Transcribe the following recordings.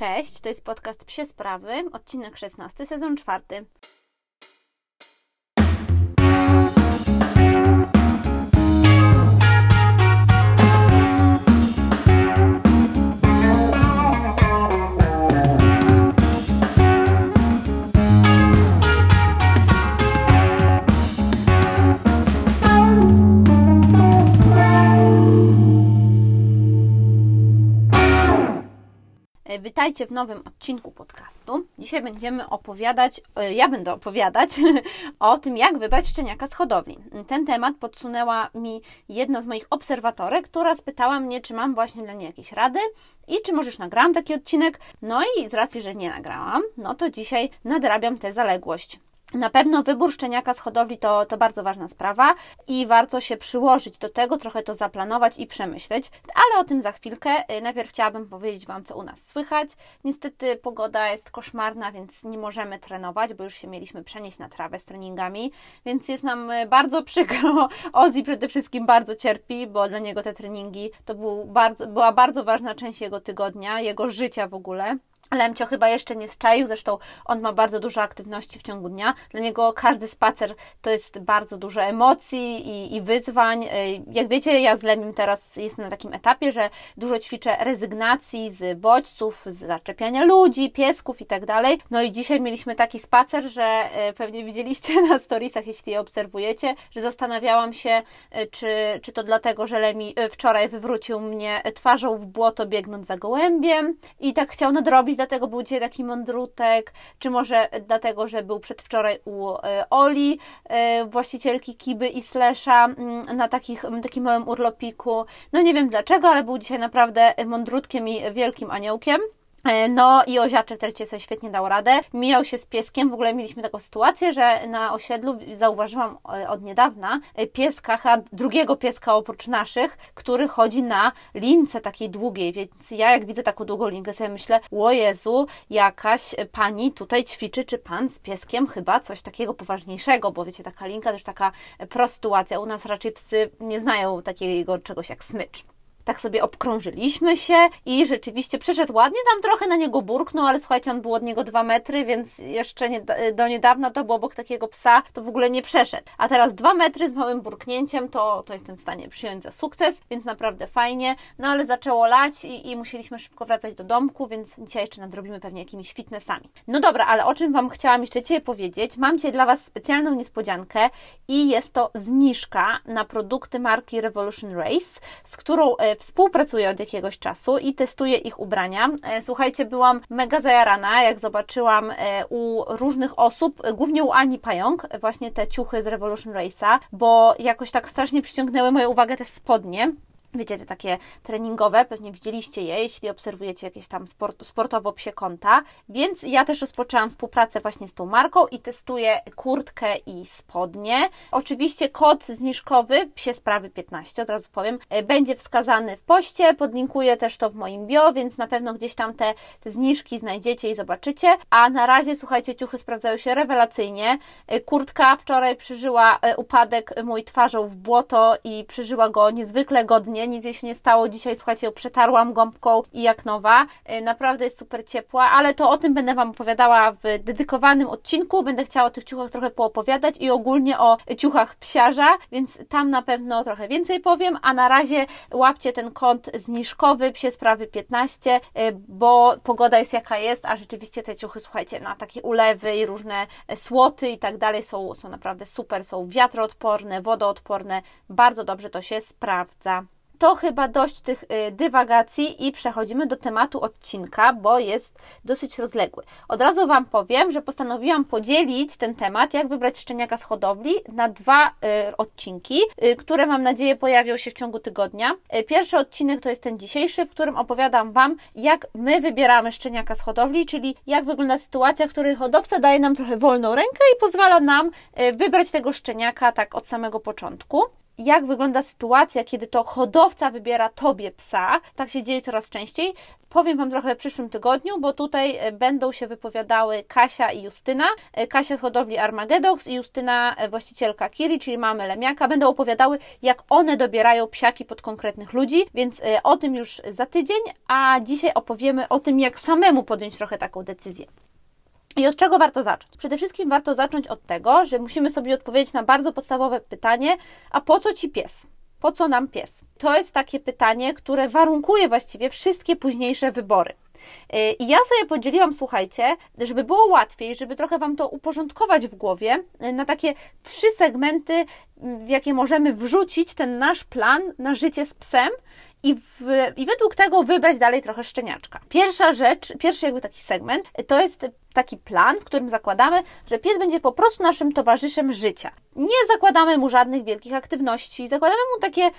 Cześć, to jest podcast Psie Sprawy, odcinek 16, sezon 4. Witajcie w nowym odcinku podcastu. Dzisiaj będziemy opowiadać, e, ja będę opowiadać o tym, jak wybrać szczeniaka z hodowli. Ten temat podsunęła mi jedna z moich obserwatorek, która spytała mnie, czy mam właśnie dla niej jakieś rady i czy możesz nagrałam taki odcinek. No i z racji, że nie nagrałam, no to dzisiaj nadrabiam tę zaległość. Na pewno wybór szczeniaka z hodowli to, to bardzo ważna sprawa i warto się przyłożyć do tego, trochę to zaplanować i przemyśleć, ale o tym za chwilkę. Y, Najpierw chciałabym powiedzieć Wam, co u nas słychać. Niestety pogoda jest koszmarna, więc nie możemy trenować, bo już się mieliśmy przenieść na trawę z treningami, więc jest nam y, bardzo przykro. Ozzy przede wszystkim bardzo cierpi, bo dla niego te treningi to był bardzo, była bardzo ważna część jego tygodnia, jego życia w ogóle. Lemcio chyba jeszcze nie zczaił, zresztą on ma bardzo dużo aktywności w ciągu dnia. Dla niego każdy spacer to jest bardzo dużo emocji i, i wyzwań. Jak wiecie, ja z Lemim teraz jestem na takim etapie, że dużo ćwiczę rezygnacji z bodźców, z zaczepiania ludzi, piesków i tak dalej. No i dzisiaj mieliśmy taki spacer, że e, pewnie widzieliście na storiesach, jeśli je obserwujecie, że zastanawiałam się, e, czy, czy to dlatego, że Lemi wczoraj wywrócił mnie twarzą w błoto biegnąc za gołębiem i tak chciał nadrobić dlatego był dzisiaj taki mądrutek, czy może dlatego, że był przedwczoraj u Oli, właścicielki Kiby i Slesza na takich, takim małym urlopiku. No nie wiem dlaczego, ale był dzisiaj naprawdę mądrutkiem i wielkim aniołkiem. No i Oziaczek też sobie świetnie dał radę. Mijał się z pieskiem. W ogóle mieliśmy taką sytuację, że na osiedlu zauważyłam od niedawna pieska, a drugiego pieska oprócz naszych, który chodzi na lince takiej długiej. Więc ja jak widzę taką długą linkę sobie myślę, o Jezu, jakaś pani tutaj ćwiczy, czy pan z pieskiem chyba coś takiego poważniejszego, bo wiecie, taka linka to już taka prostytuacja. U nas raczej psy nie znają takiego czegoś jak smycz tak sobie obkrążyliśmy się i rzeczywiście przyszedł ładnie, tam trochę na niego burknął, ale słuchajcie, on był od niego dwa metry, więc jeszcze nie, do niedawna to był obok takiego psa, to w ogóle nie przeszedł. A teraz dwa metry z małym burknięciem, to, to jestem w stanie przyjąć za sukces, więc naprawdę fajnie. No ale zaczęło lać i, i musieliśmy szybko wracać do domku, więc dzisiaj jeszcze nadrobimy pewnie jakimiś fitnessami. No dobra, ale o czym Wam chciałam jeszcze dzisiaj powiedzieć? Mam dzisiaj dla Was specjalną niespodziankę i jest to zniżka na produkty marki Revolution Race, z którą współpracuję od jakiegoś czasu i testuję ich ubrania. Słuchajcie, byłam mega zajarana, jak zobaczyłam u różnych osób, głównie u Ani Pająk, właśnie te ciuchy z Revolution Race'a, bo jakoś tak strasznie przyciągnęły moją uwagę te spodnie. Wiecie, te takie treningowe, pewnie widzieliście je, jeśli obserwujecie jakieś tam sport, sportowo psie konta. Więc ja też rozpoczęłam współpracę właśnie z tą marką i testuję kurtkę i spodnie. Oczywiście kod zniżkowy psie sprawy 15, od razu powiem, będzie wskazany w poście. Podlinkuję też to w moim bio, więc na pewno gdzieś tam te, te zniżki znajdziecie i zobaczycie. A na razie, słuchajcie, ciuchy sprawdzają się rewelacyjnie. Kurtka wczoraj przeżyła upadek mój twarzą w błoto i przeżyła go niezwykle godnie nic jej się nie stało. Dzisiaj, słuchajcie, przetarłam gąbką i jak nowa. Naprawdę jest super ciepła, ale to o tym będę Wam opowiadała w dedykowanym odcinku. Będę chciała o tych ciuchach trochę poopowiadać i ogólnie o ciuchach psiarza, więc tam na pewno trochę więcej powiem, a na razie łapcie ten kąt zniżkowy psie sprawy 15, bo pogoda jest jaka jest, a rzeczywiście te ciuchy, słuchajcie, na takie ulewy i różne słoty i tak dalej są, są naprawdę super, są wiatroodporne, wodoodporne, bardzo dobrze to się sprawdza to chyba dość tych dywagacji i przechodzimy do tematu odcinka, bo jest dosyć rozległy. Od razu Wam powiem, że postanowiłam podzielić ten temat, jak wybrać szczeniaka z hodowli, na dwa y, odcinki, y, które mam nadzieję pojawią się w ciągu tygodnia. Y, pierwszy odcinek to jest ten dzisiejszy, w którym opowiadam Wam, jak my wybieramy szczeniaka z hodowli, czyli jak wygląda sytuacja, w której hodowca daje nam trochę wolną rękę i pozwala nam wybrać tego szczeniaka tak od samego początku. Jak wygląda sytuacja, kiedy to hodowca wybiera tobie psa. Tak się dzieje coraz częściej. Powiem Wam trochę w przyszłym tygodniu, bo tutaj e, będą się wypowiadały Kasia i Justyna. E, Kasia z hodowli Armagedox i Justyna, e, właścicielka Kiri, czyli mamy Lemiaka, będą opowiadały, jak one dobierają psiaki pod konkretnych ludzi, więc o tym już za tydzień, a dzisiaj opowiemy o tym, jak samemu podjąć trochę taką decyzję. I od czego warto zacząć? Przede wszystkim warto zacząć od tego, że musimy sobie odpowiedzieć na bardzo podstawowe pytanie: a po co ci pies? Po co nam pies? To jest takie pytanie, które warunkuje właściwie wszystkie późniejsze wybory. Y, I ja sobie podzieliłam, słuchajcie, żeby było łatwiej, żeby trochę Wam to uporządkować w głowie, y, na takie trzy segmenty, w jakie możemy wrzucić ten nasz plan na życie z psem i, w, i według tego wybrać dalej trochę szczeniaczka. Pierwsza rzecz, pierwszy jakby taki segment, to jest taki plan, w którym zakładamy, że pies będzie po prostu naszym towarzyszem życia. Nie zakładamy mu żadnych wielkich aktywności, zakładamy mu takie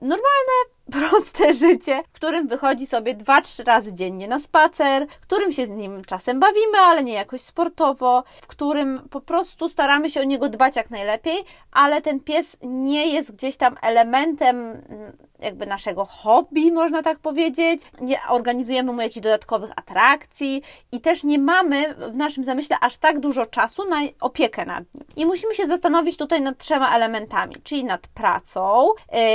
normalne, proste życie, w którym wychodzi sobie dwa, trzy razy dziennie na spacer, w którym się z nim czasem bawimy, ale nie jakoś sportowo, w którym po prostu staramy się o niego dbać jak najlepiej, ale ten pies nie jest gdzieś tam elementem mm, jakby naszego hobby, można tak powiedzieć. Nie organizujemy mu jakichś dodatkowych atrakcji i też nie mamy w naszym zamyśle aż tak dużo czasu na opiekę nad nim. I musimy się zastanowić tutaj nad trzema elementami, czyli nad pracą,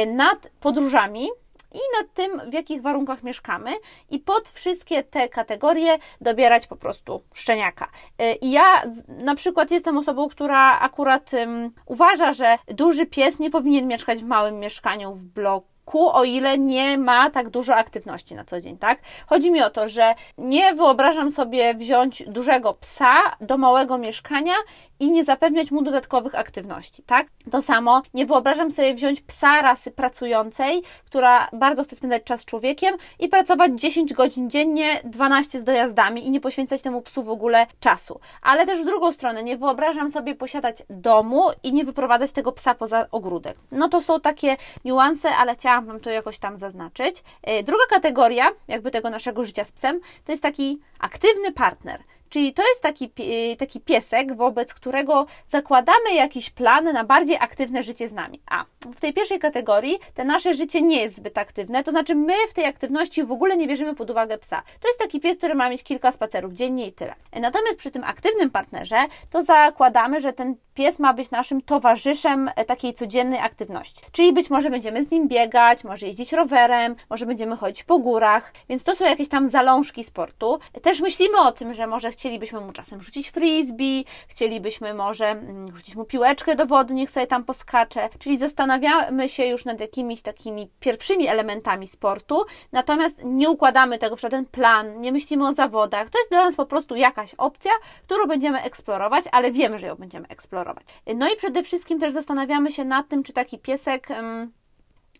y, nad podróżami, i nad tym, w jakich warunkach mieszkamy, i pod wszystkie te kategorie dobierać po prostu szczeniaka. Y, I ja na przykład jestem osobą, która akurat um, uważa, że duży pies nie powinien mieszkać w małym mieszkaniu w bloku o ile nie ma tak dużo aktywności na co dzień, tak? Chodzi mi o to, że nie wyobrażam sobie wziąć dużego psa do małego mieszkania i nie zapewniać mu dodatkowych aktywności, tak? To samo nie wyobrażam sobie wziąć psa rasy pracującej, która bardzo chce spędzać czas z człowiekiem i pracować 10 godzin dziennie, 12 z dojazdami i nie poświęcać temu psu w ogóle czasu. Ale też w drugą stronę nie wyobrażam sobie posiadać domu i nie wyprowadzać tego psa poza ogródek. No to są takie niuanse, ale chciałam Wam to jakoś tam zaznaczyć. E, druga kategoria jakby tego naszego życia z psem to jest taki aktywny partner. Czyli to jest taki, taki piesek, wobec którego zakładamy jakiś plan na bardziej aktywne życie z nami. A w tej pierwszej kategorii te nasze życie nie jest zbyt aktywne, to znaczy my w tej aktywności w ogóle nie bierzemy pod uwagę psa. To jest taki pies, który ma mieć kilka spacerów dziennie i tyle. Natomiast przy tym aktywnym partnerze to zakładamy, że ten pies ma być naszym towarzyszem takiej codziennej aktywności. Czyli być może będziemy z nim biegać, może jeździć rowerem, może będziemy chodzić po górach, więc to są jakieś tam zalążki sportu. Też myślimy o tym, że może chcielibyśmy mu czasem rzucić frisbee, chcielibyśmy może mm, rzucić mu piłeczkę do wody, niech sobie tam poskacze, czyli zastanawiamy się już nad jakimiś takimi pierwszymi elementami sportu, natomiast nie układamy tego w żaden plan, nie myślimy o zawodach. To jest dla nas po prostu jakaś opcja, którą będziemy eksplorować, ale wiemy, że ją będziemy eksplorować. No i przede wszystkim też zastanawiamy się nad tym, czy taki piesek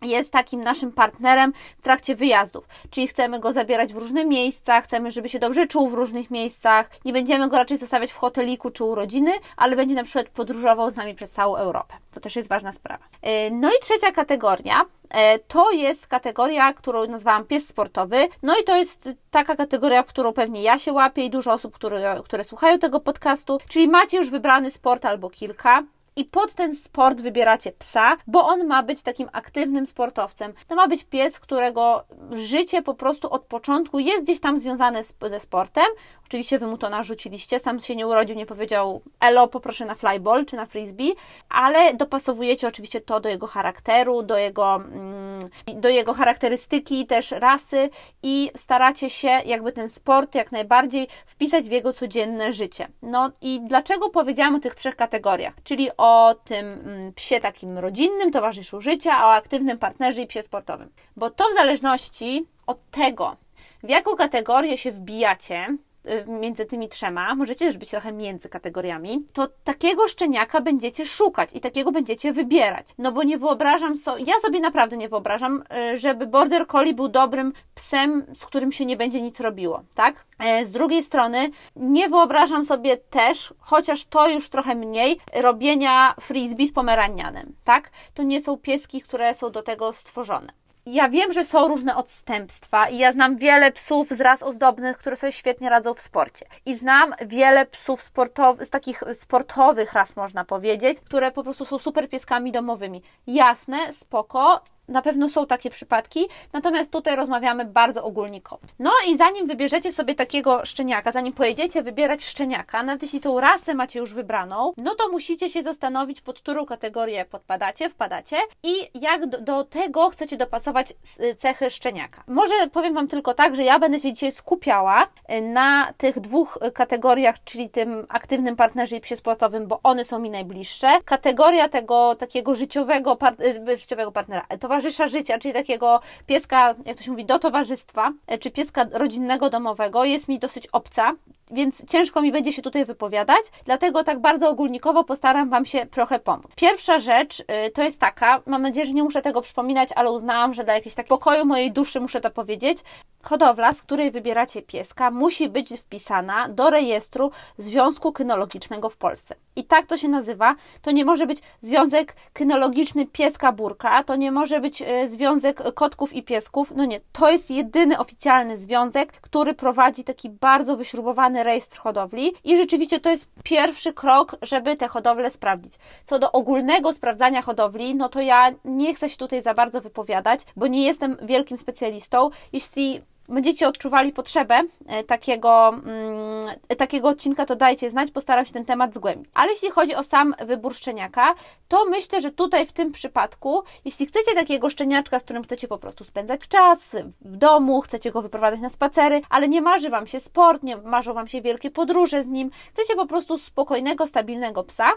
jest takim naszym partnerem w trakcie wyjazdów. Czyli chcemy go zabierać w różne miejsca, chcemy, żeby się dobrze czuł w różnych miejscach. Nie będziemy go raczej zostawiać w hoteliku czy u rodziny, ale będzie na przykład podróżował z nami przez całą Europę. To też jest ważna sprawa. E, no i trzecia kategoria e, to jest kategoria, którą nazwałam pies sportowy. No i to jest taka kategoria, w którą pewnie ja się łapię i dużo osób, które, które słuchają tego podcastu. Czyli macie już wybrany sport albo kilka i pod ten sport wybieracie psa, bo on ma być takim aktywnym sportowcem. To ma być pies, którego życie po prostu od początku jest gdzieś tam związane z, ze sportem. Oczywiście wy mu to narzuciliście, sam się nie urodził, nie powiedział elo, poproszę na flyball czy na frisbee, ale dopasowujecie oczywiście to do jego charakteru, do jego, mm, do jego charakterystyki, też rasy i staracie się jakby ten sport jak najbardziej wpisać w jego codzienne życie. No i dlaczego powiedziałam o tych trzech kategoriach? Czyli o tym mm, psie takim rodzinnym, towarzyszu życia, o aktywnym partnerze i psie sportowym. Bo to w zależności od tego, w jaką kategorię się wbijacie, między tymi trzema, możecie też być trochę między kategoriami, to takiego szczeniaka będziecie szukać i takiego będziecie wybierać. No bo nie wyobrażam sobie, ja sobie naprawdę nie wyobrażam, y, żeby Border Collie był dobrym psem, z którym się nie będzie nic robiło, tak? E, z drugiej strony nie wyobrażam sobie też, chociaż to już trochę mniej, robienia frisbee z pomeranianem, tak? To nie są pieski, które są do tego stworzone. Ja wiem, że są różne odstępstwa i ja znam wiele psów z ras ozdobnych, które sobie świetnie radzą w sporcie. I znam wiele psów sportowych, z takich sportowych ras można powiedzieć, które po prostu są super pieskami domowymi. Jasne, spoko, na pewno są takie przypadki, natomiast tutaj rozmawiamy bardzo ogólnikowo. No i zanim wybierzecie sobie takiego szczeniaka, zanim pojedziecie wybierać szczeniaka, nawet jeśli tą rasę macie już wybraną, no to musicie się zastanowić, pod którą kategorię podpadacie, wpadacie i jak do, do tego chcecie dopasować cechy szczeniaka. Może powiem Wam tylko tak, że ja będę się dzisiaj skupiała y, na tych dwóch kategoriach, czyli tym aktywnym partnerze i psie sportowym, bo one są mi najbliższe. Kategoria tego takiego życiowego, par, y, życiowego partnera, towarzystwa towarzysza życia, czyli takiego pieska, jak to się mówi, do towarzystwa, e, czy pieska rodzinnego, domowego, jest mi dosyć obca, więc ciężko mi będzie się tutaj wypowiadać, dlatego tak bardzo ogólnikowo postaram Wam się trochę pomóc. Pierwsza rzecz y, to jest taka, mam nadzieję, że nie muszę tego przypominać, ale uznałam, że dla jakiegoś tak pokoju mojej duszy muszę to powiedzieć. Hodowla, z której wybieracie pieska, musi być wpisana do rejestru Związku Kynologicznego w Polsce. I tak to się nazywa. To nie może być związek kynologiczny pieska burka, to nie może być y, związek kotków i piesków. No nie, to jest jedyny oficjalny związek, który prowadzi taki bardzo wyśrubowany rejestr hodowli i rzeczywiście to jest pierwszy krok, żeby te hodowle sprawdzić. Co do ogólnego sprawdzania hodowli, no to ja nie chcę się tutaj za bardzo wypowiadać, bo nie jestem wielkim specjalistą. Jeśli będziecie odczuwali potrzebę e, takiego, mm, takiego odcinka, to dajcie znać, postaram się ten temat zgłębić. Ale jeśli chodzi o sam wybór szczeniaka, to myślę, że tutaj w tym przypadku, jeśli chcecie takiego szczeniaczka, z którym chcecie po prostu spędzać czas w domu, chcecie go wyprowadzać na spacery, ale nie marzy Wam się sport, nie marzą Wam się wielkie podróże z nim, chcecie po prostu spokojnego, stabilnego psa,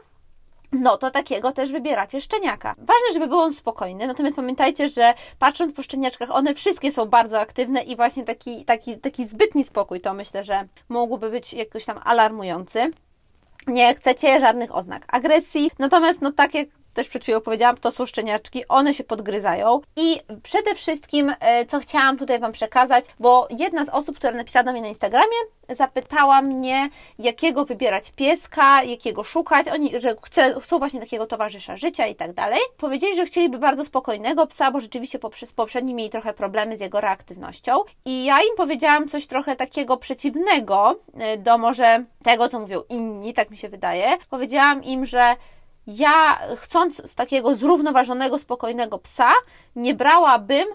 no to takiego też wybieracie szczeniaka. Ważne, żeby był on spokojny, natomiast pamiętajcie, że patrząc po szczeniaczkach, one wszystkie są bardzo aktywne i właśnie taki, taki, taki zbytni spokój to myślę, że mógłby być jakoś tam alarmujący. Nie chcecie żadnych oznak agresji, natomiast no tak jak też przed chwilą powiedziałam, to są szczeniaczki, one się podgryzają. I przede wszystkim, e, co chciałam tutaj Wam przekazać, bo jedna z osób, która napisała do mnie na Instagramie, zapytała mnie, jakiego wybierać pieska, jakiego szukać. Oni, że chce, chcą właśnie takiego towarzysza życia i tak dalej. Powiedzieli, że chcieliby bardzo spokojnego psa, bo rzeczywiście poprzez poprzedni mieli trochę problemy z jego reaktywnością. I ja im powiedziałam coś trochę takiego przeciwnego e, do może tego, co mówią inni, tak mi się wydaje. Powiedziałam im, że ja chcąc z takiego zrównoważonego, spokojnego psa, nie brałabym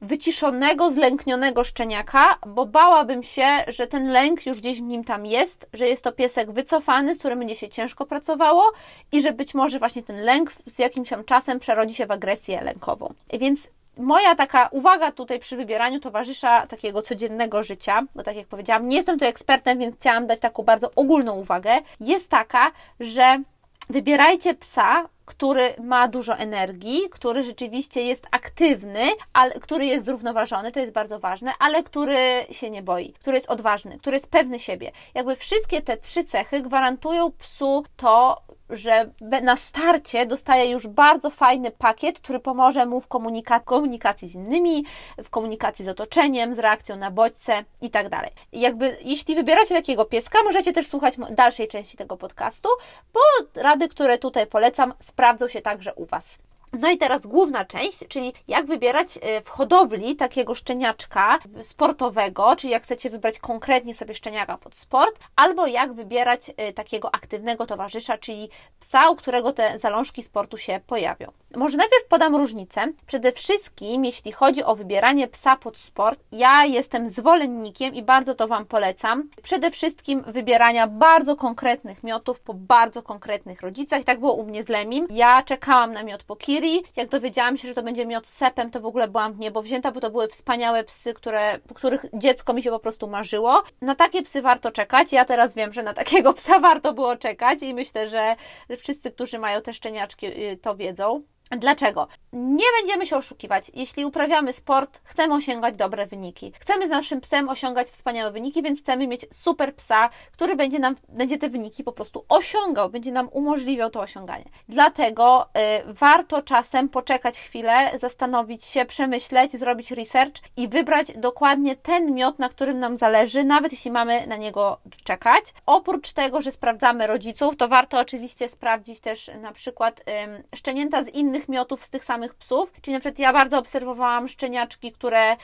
wyciszonego, zlęknionego szczeniaka, bo bałabym się, że ten lęk już gdzieś w nim tam jest, że jest to piesek wycofany, z którym będzie się ciężko pracowało i że być może właśnie ten lęk z jakimś tam czasem przerodzi się w agresję lękową. Więc moja taka uwaga tutaj przy wybieraniu towarzysza takiego codziennego życia, bo tak jak powiedziałam, nie jestem tu ekspertem, więc chciałam dać taką bardzo ogólną uwagę, jest taka, że Wybierajcie psa, który ma dużo energii, który rzeczywiście jest aktywny, ale który jest zrównoważony, to jest bardzo ważne, ale który się nie boi, który jest odważny, który jest pewny siebie. Jakby wszystkie te trzy cechy gwarantują psu to, że na starcie dostaje już bardzo fajny pakiet, który pomoże mu w komunika komunikacji z innymi, w komunikacji z otoczeniem, z reakcją na bodźce i tak dalej. Jakby, jeśli wybieracie takiego pieska, możecie też słuchać dalszej części tego podcastu, bo rady, które tutaj polecam, sprawdzą się także u Was. No i teraz główna część, czyli jak wybierać e, w hodowli takiego szczeniaczka sportowego, czyli jak chcecie wybrać konkretnie sobie szczeniaka pod sport, albo jak wybierać e, takiego aktywnego towarzysza, czyli psa, u którego te zalążki sportu się pojawią. Może najpierw podam różnicę. Przede wszystkim, jeśli chodzi o wybieranie psa pod sport, ja jestem zwolennikiem i bardzo to Wam polecam. Przede wszystkim wybierania bardzo konkretnych miotów po bardzo konkretnych rodzicach. Tak było u mnie z Lemim. Ja czekałam na miot po Kiri. Jak dowiedziałam się, że to będzie miot sepem, to w ogóle byłam w niebo wzięta, bo to były wspaniałe psy, które, po których dziecko mi się po prostu marzyło. Na takie psy warto czekać. Ja teraz wiem, że na takiego psa warto było czekać i myślę, że wszyscy, którzy mają te szczeniaczki, y, to wiedzą. Dlaczego? Nie będziemy się oszukiwać. Jeśli uprawiamy sport, chcemy osiągać dobre wyniki. Chcemy z naszym psem osiągać wspaniałe wyniki, więc chcemy mieć super psa, który będzie nam, będzie te wyniki po prostu osiągał, będzie nam umożliwiał to osiąganie. Dlatego y, warto czasem poczekać chwilę, zastanowić się, przemyśleć, zrobić research i wybrać dokładnie ten miot, na którym nam zależy, nawet jeśli mamy na niego czekać. Oprócz tego, że sprawdzamy rodziców, to warto oczywiście sprawdzić też na przykład y, szczenięta z innych miotów z tych samych psów. Czyli na przykład ja bardzo obserwowałam szczeniaczki, które,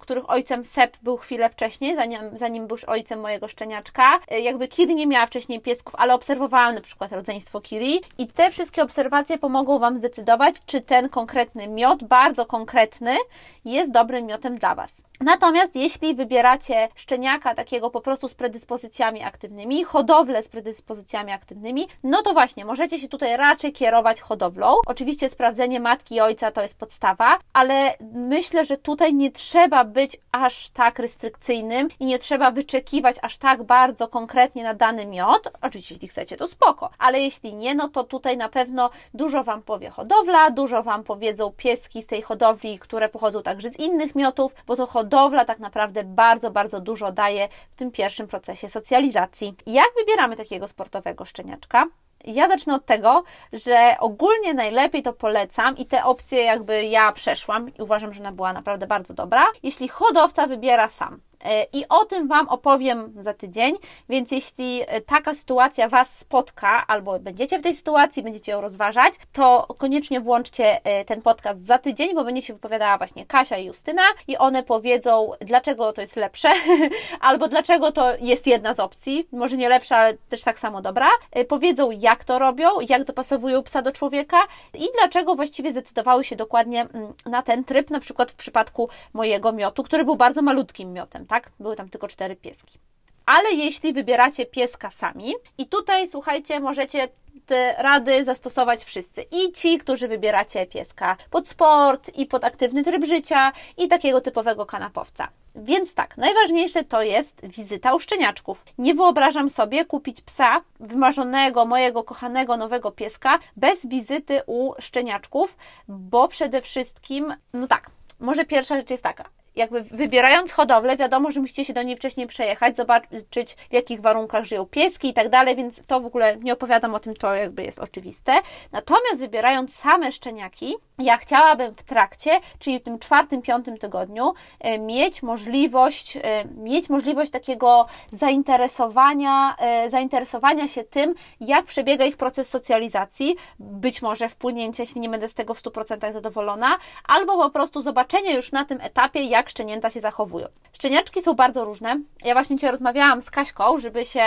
których ojcem Sep był chwilę wcześniej, zanim, zanim był ojcem mojego szczeniaczka. Jakby Kiri nie miała wcześniej piesków, ale obserwowałam na przykład rodzeństwo Kiri i te wszystkie obserwacje pomogą Wam zdecydować, czy ten konkretny miot, bardzo konkretny, jest dobrym miotem dla Was. Natomiast jeśli wybieracie szczeniaka takiego po prostu z predyspozycjami aktywnymi, hodowlę z predyspozycjami aktywnymi, no to właśnie możecie się tutaj raczej kierować hodowlą. Oczywiście sprawdzenie matki i ojca to jest podstawa, ale myślę, że tutaj nie trzeba być aż tak restrykcyjnym i nie trzeba wyczekiwać aż tak bardzo konkretnie na dany miod. Oczywiście, jeśli chcecie, to spoko, ale jeśli nie, no to tutaj na pewno dużo Wam powie hodowla, dużo Wam powiedzą pieski z tej hodowli, które pochodzą także z innych miotów, bo to hodowla tak naprawdę bardzo, bardzo dużo daje w tym pierwszym procesie socjalizacji. Jak wybieramy takiego sportowego szczeniaczka? Ja zacznę od tego, że ogólnie najlepiej to polecam i te opcje jakby ja przeszłam i uważam, że ona była naprawdę bardzo dobra, jeśli hodowca wybiera sam. E, I o tym Wam opowiem za tydzień, więc jeśli e, taka sytuacja Was spotka, albo będziecie w tej sytuacji, będziecie ją rozważać, to koniecznie włączcie e, ten podcast za tydzień, bo będzie się wypowiadała właśnie Kasia i Justyna i one powiedzą, dlaczego to jest lepsze, albo dlaczego to jest jedna z opcji, może nie lepsza, ale też tak samo dobra. Powiedzą, jak to robią, jak dopasowują psa do człowieka i dlaczego właściwie zdecydowały się dokładnie mm, na ten tryb, na przykład w przypadku mojego miotu, który był bardzo malutkim miotem tak? Były tam tylko cztery pieski. Ale jeśli wybieracie pieska sami, i tutaj słuchajcie, możecie te rady zastosować wszyscy. I ci, którzy wybieracie pieska pod sport i pod aktywny tryb życia i takiego typowego kanapowca. Więc tak, najważniejsze to jest wizyta u szczeniaczków. Nie wyobrażam sobie kupić psa, wymarzonego, mojego kochanego nowego pieska, bez wizyty u szczeniaczków, bo przede wszystkim, no tak, może pierwsza rzecz jest taka jakby wybierając hodowlę, wiadomo, że musicie się do niej wcześniej przejechać, zobaczyć w jakich warunkach żyją pieski i tak dalej, więc to w ogóle nie opowiadam o tym, to jakby jest oczywiste. Natomiast wybierając same szczeniaki, ja chciałabym w trakcie, czyli w tym czwartym, piątym tygodniu, e, mieć możliwość, e, mieć możliwość takiego zainteresowania, e, zainteresowania się tym, jak przebiega ich proces socjalizacji, być może wpłynięcia, jeśli nie będę z tego w 100% zadowolona, albo po prostu zobaczenia już na tym etapie, jak szczenięta się zachowują. Szczeniaczki są bardzo różne. Ja właśnie dzisiaj rozmawiałam z Kaśką, żeby się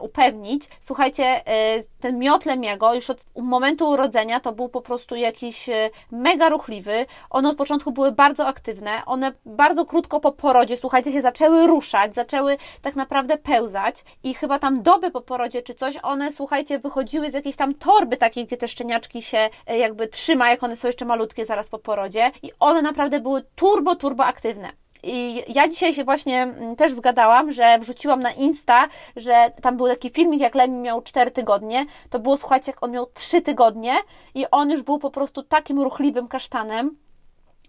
upewnić. Słuchajcie, ten miot Lemiego już od momentu urodzenia to był po prostu jakiś mega ruchliwy. One od początku były bardzo aktywne. One bardzo krótko po porodzie, słuchajcie, się zaczęły ruszać, zaczęły tak naprawdę pełzać i chyba tam doby po porodzie czy coś, one, słuchajcie, wychodziły z jakiejś tam torby takiej, gdzie te szczeniaczki się e, jakby trzyma, jak one są jeszcze malutkie zaraz po porodzie i one naprawdę były turbo, turbo aktywne. I ja dzisiaj się właśnie mm, też zgadałam, że wrzuciłam na Insta, że tam był taki filmik, jak Lemmy miał 4 tygodnie. To było, słuchajcie, jak on miał 3 tygodnie i on już był po prostu takim ruchliwym kasztanem.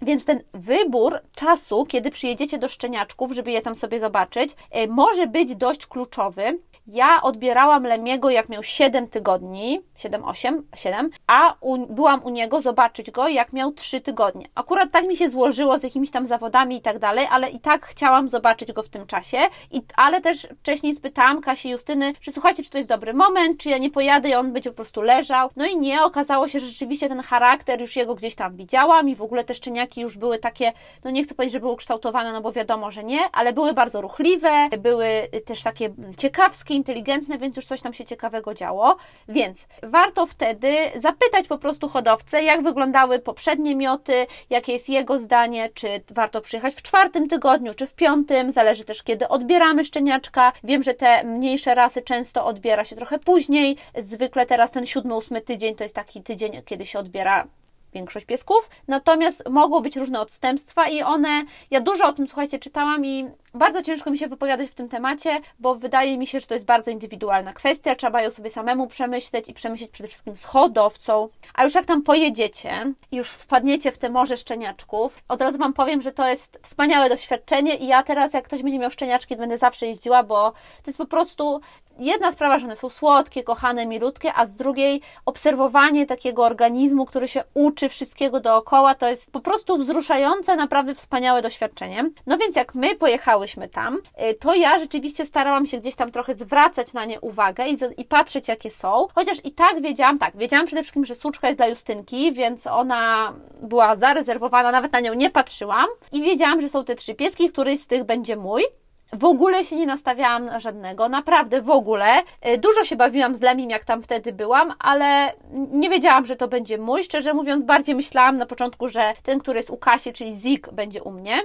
Więc ten wybór czasu, kiedy przyjedziecie do szczeniaczków, żeby je tam sobie zobaczyć, e, może być dość kluczowy. Ja odbierałam Lemiego, jak miał 7 tygodni, 7, 8, 7, a u, byłam u niego zobaczyć go, jak miał 3 tygodnie. Akurat tak mi się złożyło z jakimiś tam zawodami i tak dalej, ale i tak chciałam zobaczyć go w tym czasie. I, ale też wcześniej spytałam Kasi Justyny, czy słuchajcie, czy to jest dobry moment, czy ja nie pojadę i on będzie po prostu leżał. No i nie, okazało się, że rzeczywiście ten charakter, już jego gdzieś tam widziałam i w ogóle te szczeniaki już były takie, no nie chcę powiedzieć, że były ukształtowane, no bo wiadomo, że nie, ale były bardzo ruchliwe, były też takie ciekawskie, inteligentne, więc już coś tam się ciekawego działo. Więc warto wtedy zapytać po prostu hodowcę, jak wyglądały poprzednie mioty, jakie jest jego zdanie, czy warto przyjechać w czwartym tygodniu, czy w piątym, zależy też kiedy odbieramy szczeniaczka. Wiem, że te mniejsze rasy często odbiera się trochę później, zwykle teraz ten siódmy, ósmy tydzień to jest taki tydzień, kiedy się odbiera większość piesków, natomiast mogą być różne odstępstwa i one, ja dużo o tym, słuchajcie, czytałam i bardzo ciężko mi się wypowiadać w tym temacie, bo wydaje mi się, że to jest bardzo indywidualna kwestia, trzeba ją sobie samemu przemyśleć i przemyśleć przede wszystkim z hodowcą. A już jak tam pojedziecie już wpadniecie w te morze szczeniaczków, od razu Wam powiem, że to jest wspaniałe doświadczenie i ja teraz, jak ktoś będzie miał szczeniaczki, będę zawsze jeździła, bo to jest po prostu jedna sprawa, że one są słodkie, kochane, milutkie, a z drugiej obserwowanie takiego organizmu, który się uczy wszystkiego dookoła, to jest po prostu wzruszające, naprawdę wspaniałe doświadczenie. No więc jak my pojechały tam, y, to ja rzeczywiście starałam się gdzieś tam trochę zwracać na nie uwagę i, i patrzeć, jakie są. Chociaż i tak wiedziałam, tak, wiedziałam przede wszystkim, że suczka jest dla Justynki, więc ona była zarezerwowana, nawet na nią nie patrzyłam. I wiedziałam, że są te trzy pieski, któryś z tych będzie mój. W ogóle się nie nastawiałam na żadnego, naprawdę w ogóle. Y, dużo się bawiłam z Lemim, jak tam wtedy byłam, ale nie wiedziałam, że to będzie mój. Szczerze mówiąc, bardziej myślałam na początku, że ten, który jest u Kasi, czyli Zik, będzie u mnie.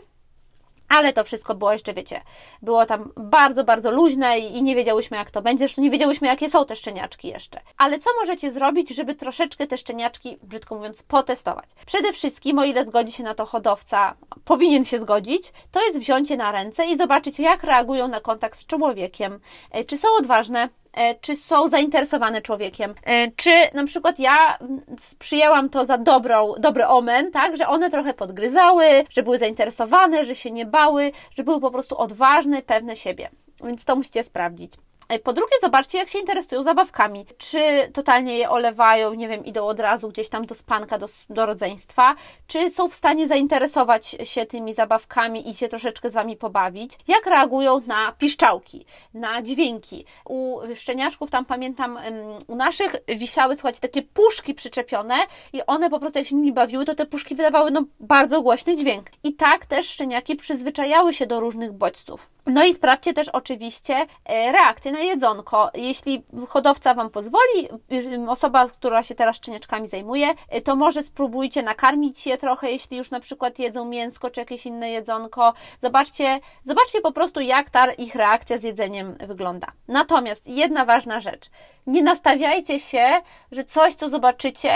Ale to wszystko było jeszcze, wiecie, było tam bardzo, bardzo luźne i nie wiedziałyśmy, jak to będzie. Zresztą nie wiedziałyśmy, jakie są te szczeniaczki jeszcze. Ale co możecie zrobić, żeby troszeczkę te szczeniaczki, brzydko mówiąc, potestować? Przede wszystkim, o ile zgodzi się na to hodowca, powinien się zgodzić, to jest wziąć je na ręce i zobaczyć, jak reagują na kontakt z człowiekiem. E, czy są odważne, czy są zainteresowane człowiekiem. E, czy na przykład ja przyjęłam to za dobrą, dobry omen, tak, że one trochę podgryzały, że były zainteresowane, że się nie bały, że były po prostu odważne, pewne siebie. Więc to musicie sprawdzić. E, po drugie, zobaczcie, jak się interesują zabawkami. Czy totalnie je olewają, nie wiem, idą od razu gdzieś tam do spanka, do, do rodzeństwa, czy są w stanie zainteresować się tymi zabawkami i się troszeczkę z wami pobawić. Jak reagują na piszczałki, na dźwięki. U szczeniaczków tam pamiętam, u naszych wisiały, słuchajcie, takie puszki przyczepione i one po prostu jak się nimi bawiły, to te puszki wydawały no, bardzo głośny dźwięk. I tak też szczeniaki przyzwyczajały się do różnych bodźców. No i sprawdźcie też oczywiście e, reakcję jedzonko. Jeśli hodowca Wam pozwoli, osoba, która się teraz szczeniaczkami zajmuje, to może spróbujcie nakarmić je trochę, jeśli już na przykład jedzą mięsko czy jakieś inne jedzonko. Zobaczcie, zobaczcie po prostu, jak ta ich reakcja z jedzeniem wygląda. Natomiast jedna ważna rzecz. Nie nastawiajcie się, że coś, co zobaczycie,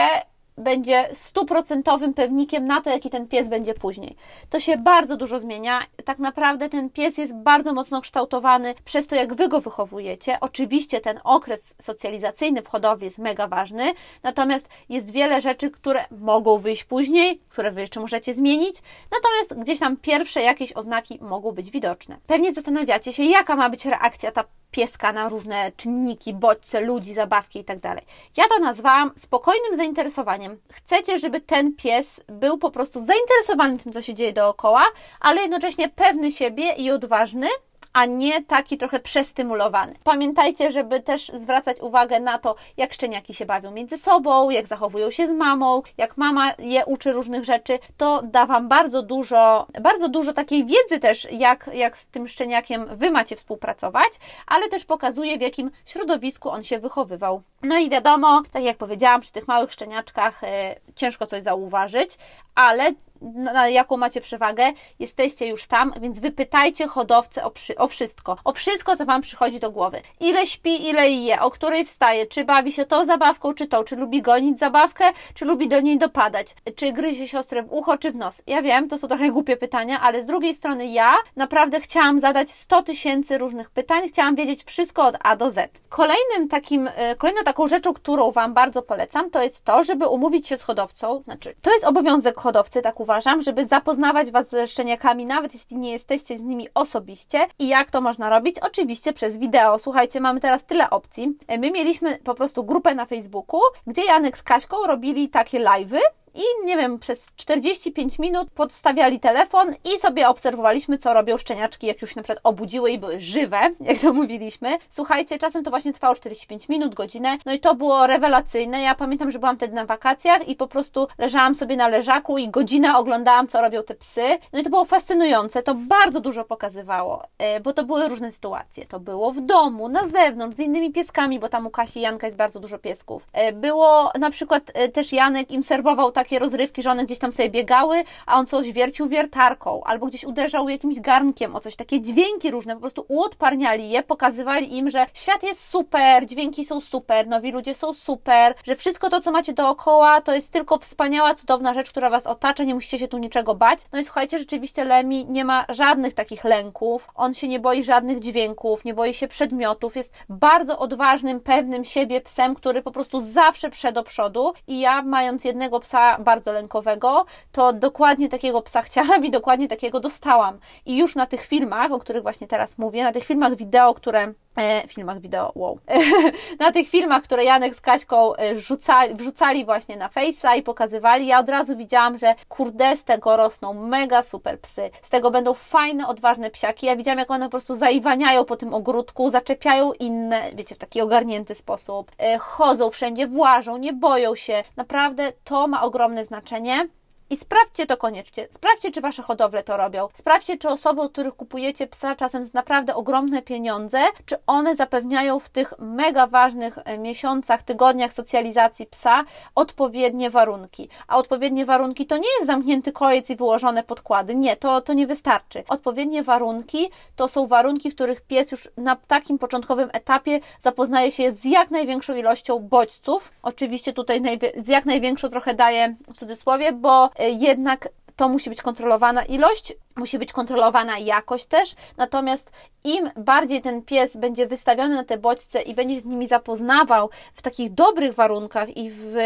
będzie stuprocentowym pewnikiem na to, jaki ten pies będzie później. To się bardzo dużo zmienia. Tak naprawdę ten pies jest bardzo mocno kształtowany przez to, jak wy go wychowujecie. Oczywiście ten okres socjalizacyjny w hodowli jest mega ważny, natomiast jest wiele rzeczy, które mogą wyjść później, które wy jeszcze możecie zmienić, natomiast gdzieś tam pierwsze jakieś oznaki mogą być widoczne. Pewnie zastanawiacie się, jaka ma być reakcja ta pieska na różne czynniki, bodźce, ludzi, zabawki itd. Tak ja to nazwałam spokojnym zainteresowaniem. Chcecie, żeby ten pies był po prostu zainteresowany tym, co się dzieje dookoła, ale jednocześnie pewny siebie i odważny, a nie taki trochę przestymulowany. Pamiętajcie, żeby też zwracać uwagę na to, jak szczeniaki się bawią między sobą, jak zachowują się z mamą, jak mama je uczy różnych rzeczy. To da Wam bardzo dużo, bardzo dużo takiej wiedzy też, jak, jak z tym szczeniakiem Wy macie współpracować, ale też pokazuje, w jakim środowisku on się wychowywał. No i wiadomo, tak jak powiedziałam, przy tych małych szczeniaczkach e, ciężko coś zauważyć, ale na jaką macie przewagę, jesteście już tam, więc wypytajcie hodowcę o, przy, o wszystko. O wszystko, co Wam przychodzi do głowy. Ile śpi, ile je, o której wstaje, czy bawi się tą zabawką, czy tą, czy lubi gonić zabawkę, czy lubi do niej dopadać, czy gryzie siostrę w ucho, czy w nos. Ja wiem, to są trochę głupie pytania, ale z drugiej strony ja naprawdę chciałam zadać 100 tysięcy różnych pytań, chciałam wiedzieć wszystko od A do Z. Kolejnym takim, e, kolejną taką rzeczą, którą Wam bardzo polecam, to jest to, żeby umówić się z hodowcą, znaczy, to jest obowiązek hodowcy, tak uważam, uważam, żeby zapoznawać Was ze szczeniakami, nawet jeśli nie jesteście z nimi osobiście. I jak to można robić? Oczywiście przez wideo. Słuchajcie, mamy teraz tyle opcji. My mieliśmy po prostu grupę na Facebooku, gdzie Janek z Kaśką robili takie live'y i nie wiem, przez 45 minut podstawiali telefon i sobie obserwowaliśmy, co robią szczeniaczki, jak już na przykład obudziły i były żywe, jak to mówiliśmy. Słuchajcie, czasem to właśnie trwało 45 minut, godzinę, no i to było rewelacyjne. Ja pamiętam, że byłam wtedy na wakacjach i po prostu leżałam sobie na leżaku i godzinę oglądałam, co robią te psy. No i to było fascynujące, to bardzo dużo pokazywało, e, bo to były różne sytuacje. To było w domu, na zewnątrz, z innymi pieskami, bo tam u Kasi Janka jest bardzo dużo piesków. E, było na przykład e, też Janek im serwował tak takie rozrywki, że one gdzieś tam sobie biegały, a on coś wiercił wiertarką, albo gdzieś uderzał jakimś garnkiem o coś, takie dźwięki różne, po prostu uodparniali je, pokazywali im, że świat jest super, dźwięki są super, nowi ludzie są super, że wszystko to, co macie dookoła, to jest tylko wspaniała, cudowna rzecz, która Was otacza, nie musicie się tu niczego bać. No i słuchajcie, rzeczywiście Lemi nie ma żadnych takich lęków, on się nie boi żadnych dźwięków, nie boi się przedmiotów, jest bardzo odważnym, pewnym siebie psem, który po prostu zawsze przed do przodu i ja mając jednego psa bardzo lękowego, to dokładnie takiego psa chciałam i dokładnie takiego dostałam. I już na tych filmach, o których właśnie teraz mówię, na tych filmach wideo, które E, filmach wideo, wow. na tych filmach, które Janek z Kaśką e, rzucali, wrzucali właśnie na Face'a i pokazywali, ja od razu widziałam, że kurde, z tego rosną mega super psy. Z tego będą fajne, odważne psiaki. Ja widziałam, jak one po prostu zaiwaniają po tym ogródku, zaczepiają inne, wiecie, w taki ogarnięty sposób. E, chodzą wszędzie, włażą, nie boją się. Naprawdę to ma ogromne znaczenie. I sprawdźcie to koniecznie. Sprawdźcie, czy wasze hodowle to robią. Sprawdźcie, czy osoby, od których kupujecie psa czasem za naprawdę ogromne pieniądze, czy one zapewniają w tych mega ważnych e, miesiącach, tygodniach socjalizacji psa odpowiednie warunki. A odpowiednie warunki to nie jest zamknięty kojec i wyłożone podkłady. Nie, to, to nie wystarczy. Odpowiednie warunki to są warunki, w których pies już na takim początkowym etapie zapoznaje się z jak największą ilością bodźców. Oczywiście tutaj z jak największą trochę daję w cudzysłowie, bo jednak to musi być kontrolowana ilość, musi być kontrolowana jakość też. Natomiast im bardziej ten pies będzie wystawiony na te bodźce i będzie z nimi zapoznawał w takich dobrych warunkach i, w,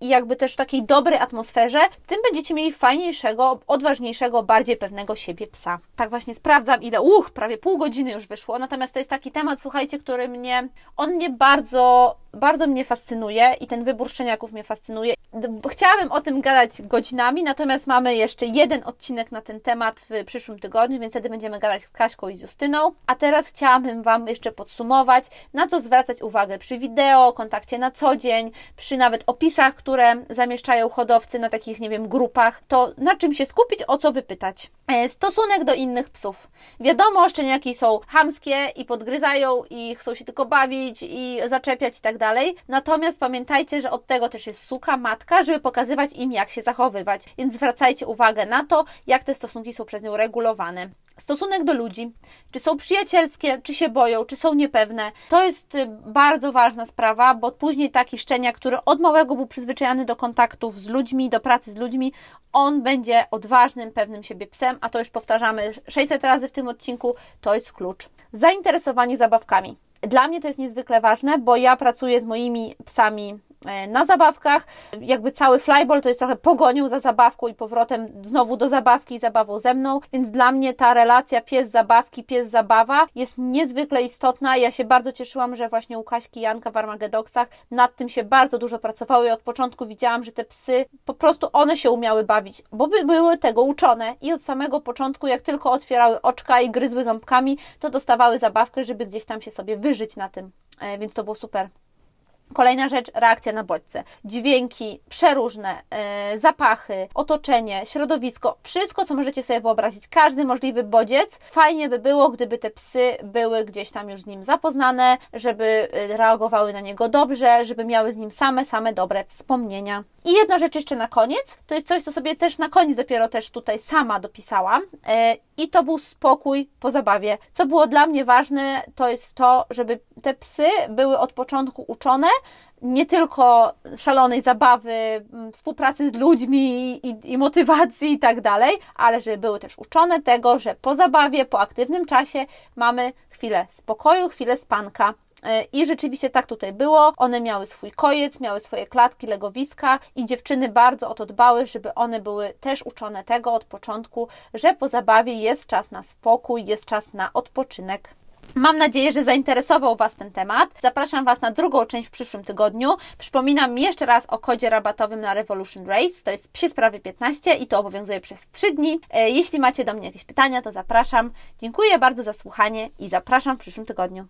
i jakby też w takiej dobrej atmosferze, tym będziecie mieli fajniejszego, odważniejszego, bardziej pewnego siebie psa. Tak właśnie sprawdzam, ile, uch, prawie pół godziny już wyszło. Natomiast to jest taki temat, słuchajcie, który mnie, on mnie bardzo, bardzo mnie fascynuje i ten wybór szczeniaków mnie fascynuje. Chciałabym o tym gadać godzinami, natomiast mamy jeszcze jeden odcinek na ten temat w przyszłym tygodniu, więc wtedy będziemy gadać z Kaśką i z Justyną. A teraz chciałabym Wam jeszcze podsumować, na co zwracać uwagę przy wideo, kontakcie na co dzień, przy nawet opisach, które zamieszczają hodowcy na takich, nie wiem, grupach, to na czym się skupić, o co wypytać. E, stosunek do innych psów. Wiadomo, szczeniaki są hamskie i podgryzają i chcą się tylko bawić i zaczepiać i tak dalej. Natomiast pamiętajcie, że od tego też jest suka, matka, żeby pokazywać im, jak się zachowywać. Więc zwracajcie uwagę na to, jak te stosunki są przez nią regulowane. Stosunek do ludzi, czy są przyjacielskie, czy się boją, czy są niepewne, to jest y, bardzo ważna sprawa, bo później taki szczenia, który od małego był przyzwyczajony do kontaktów z ludźmi, do pracy z ludźmi, on będzie odważnym, pewnym siebie psem, a to już powtarzamy 600 razy w tym odcinku, to jest klucz. Zainteresowanie zabawkami. Dla mnie to jest niezwykle ważne, bo ja pracuję z moimi psami na zabawkach. Jakby cały flyball to jest trochę pogonią za zabawką i powrotem znowu do zabawki i zabawą ze mną, więc dla mnie ta relacja pies-zabawki, pies-zabawa jest niezwykle istotna. Ja się bardzo cieszyłam, że właśnie u Kaśki Janka w Armagedoksach nad tym się bardzo dużo pracowało i od początku widziałam, że te psy po prostu one się umiały bawić, bo by były tego uczone i od samego początku, jak tylko otwierały oczka i gryzły ząbkami, to dostawały zabawkę, żeby gdzieś tam się sobie wyżyć na tym. E, więc to było super. Kolejna rzecz, reakcja na bodźce. Dźwięki przeróżne, yy, zapachy, otoczenie, środowisko, wszystko, co możecie sobie wyobrazić, każdy możliwy bodziec. Fajnie by było, gdyby te psy były gdzieś tam już z nim zapoznane, żeby e, reagowały na niego dobrze, żeby miały z nim same, same dobre wspomnienia. I jedna rzecz jeszcze na koniec, to jest coś, co sobie też na koniec dopiero też tutaj sama dopisałam. Yy, I to był spokój po zabawie. Co było dla mnie ważne, to jest to, żeby te psy były od początku uczone, nie tylko szalonej zabawy, mm, współpracy z ludźmi i, i, motywacji i tak dalej, ale żeby były też uczone tego, że po zabawie, po aktywnym czasie mamy chwilę spokoju, chwilę spanka. E, I rzeczywiście tak tutaj było. One miały swój kojec, miały swoje klatki, legowiska i dziewczyny bardzo o to dbały, żeby one były też uczone tego od początku, że po zabawie jest czas na spokój, jest czas na odpoczynek. Mam nadzieję, że zainteresował Was ten temat. Zapraszam Was na drugą część w przyszłym tygodniu. Przypominam jeszcze raz o kodzie rabatowym na Revolution Race. To jest psie sprawy 15 i to obowiązuje przez 3 dni. E, jeśli macie do mnie jakieś pytania, to zapraszam. Dziękuję bardzo za słuchanie i zapraszam w przyszłym tygodniu.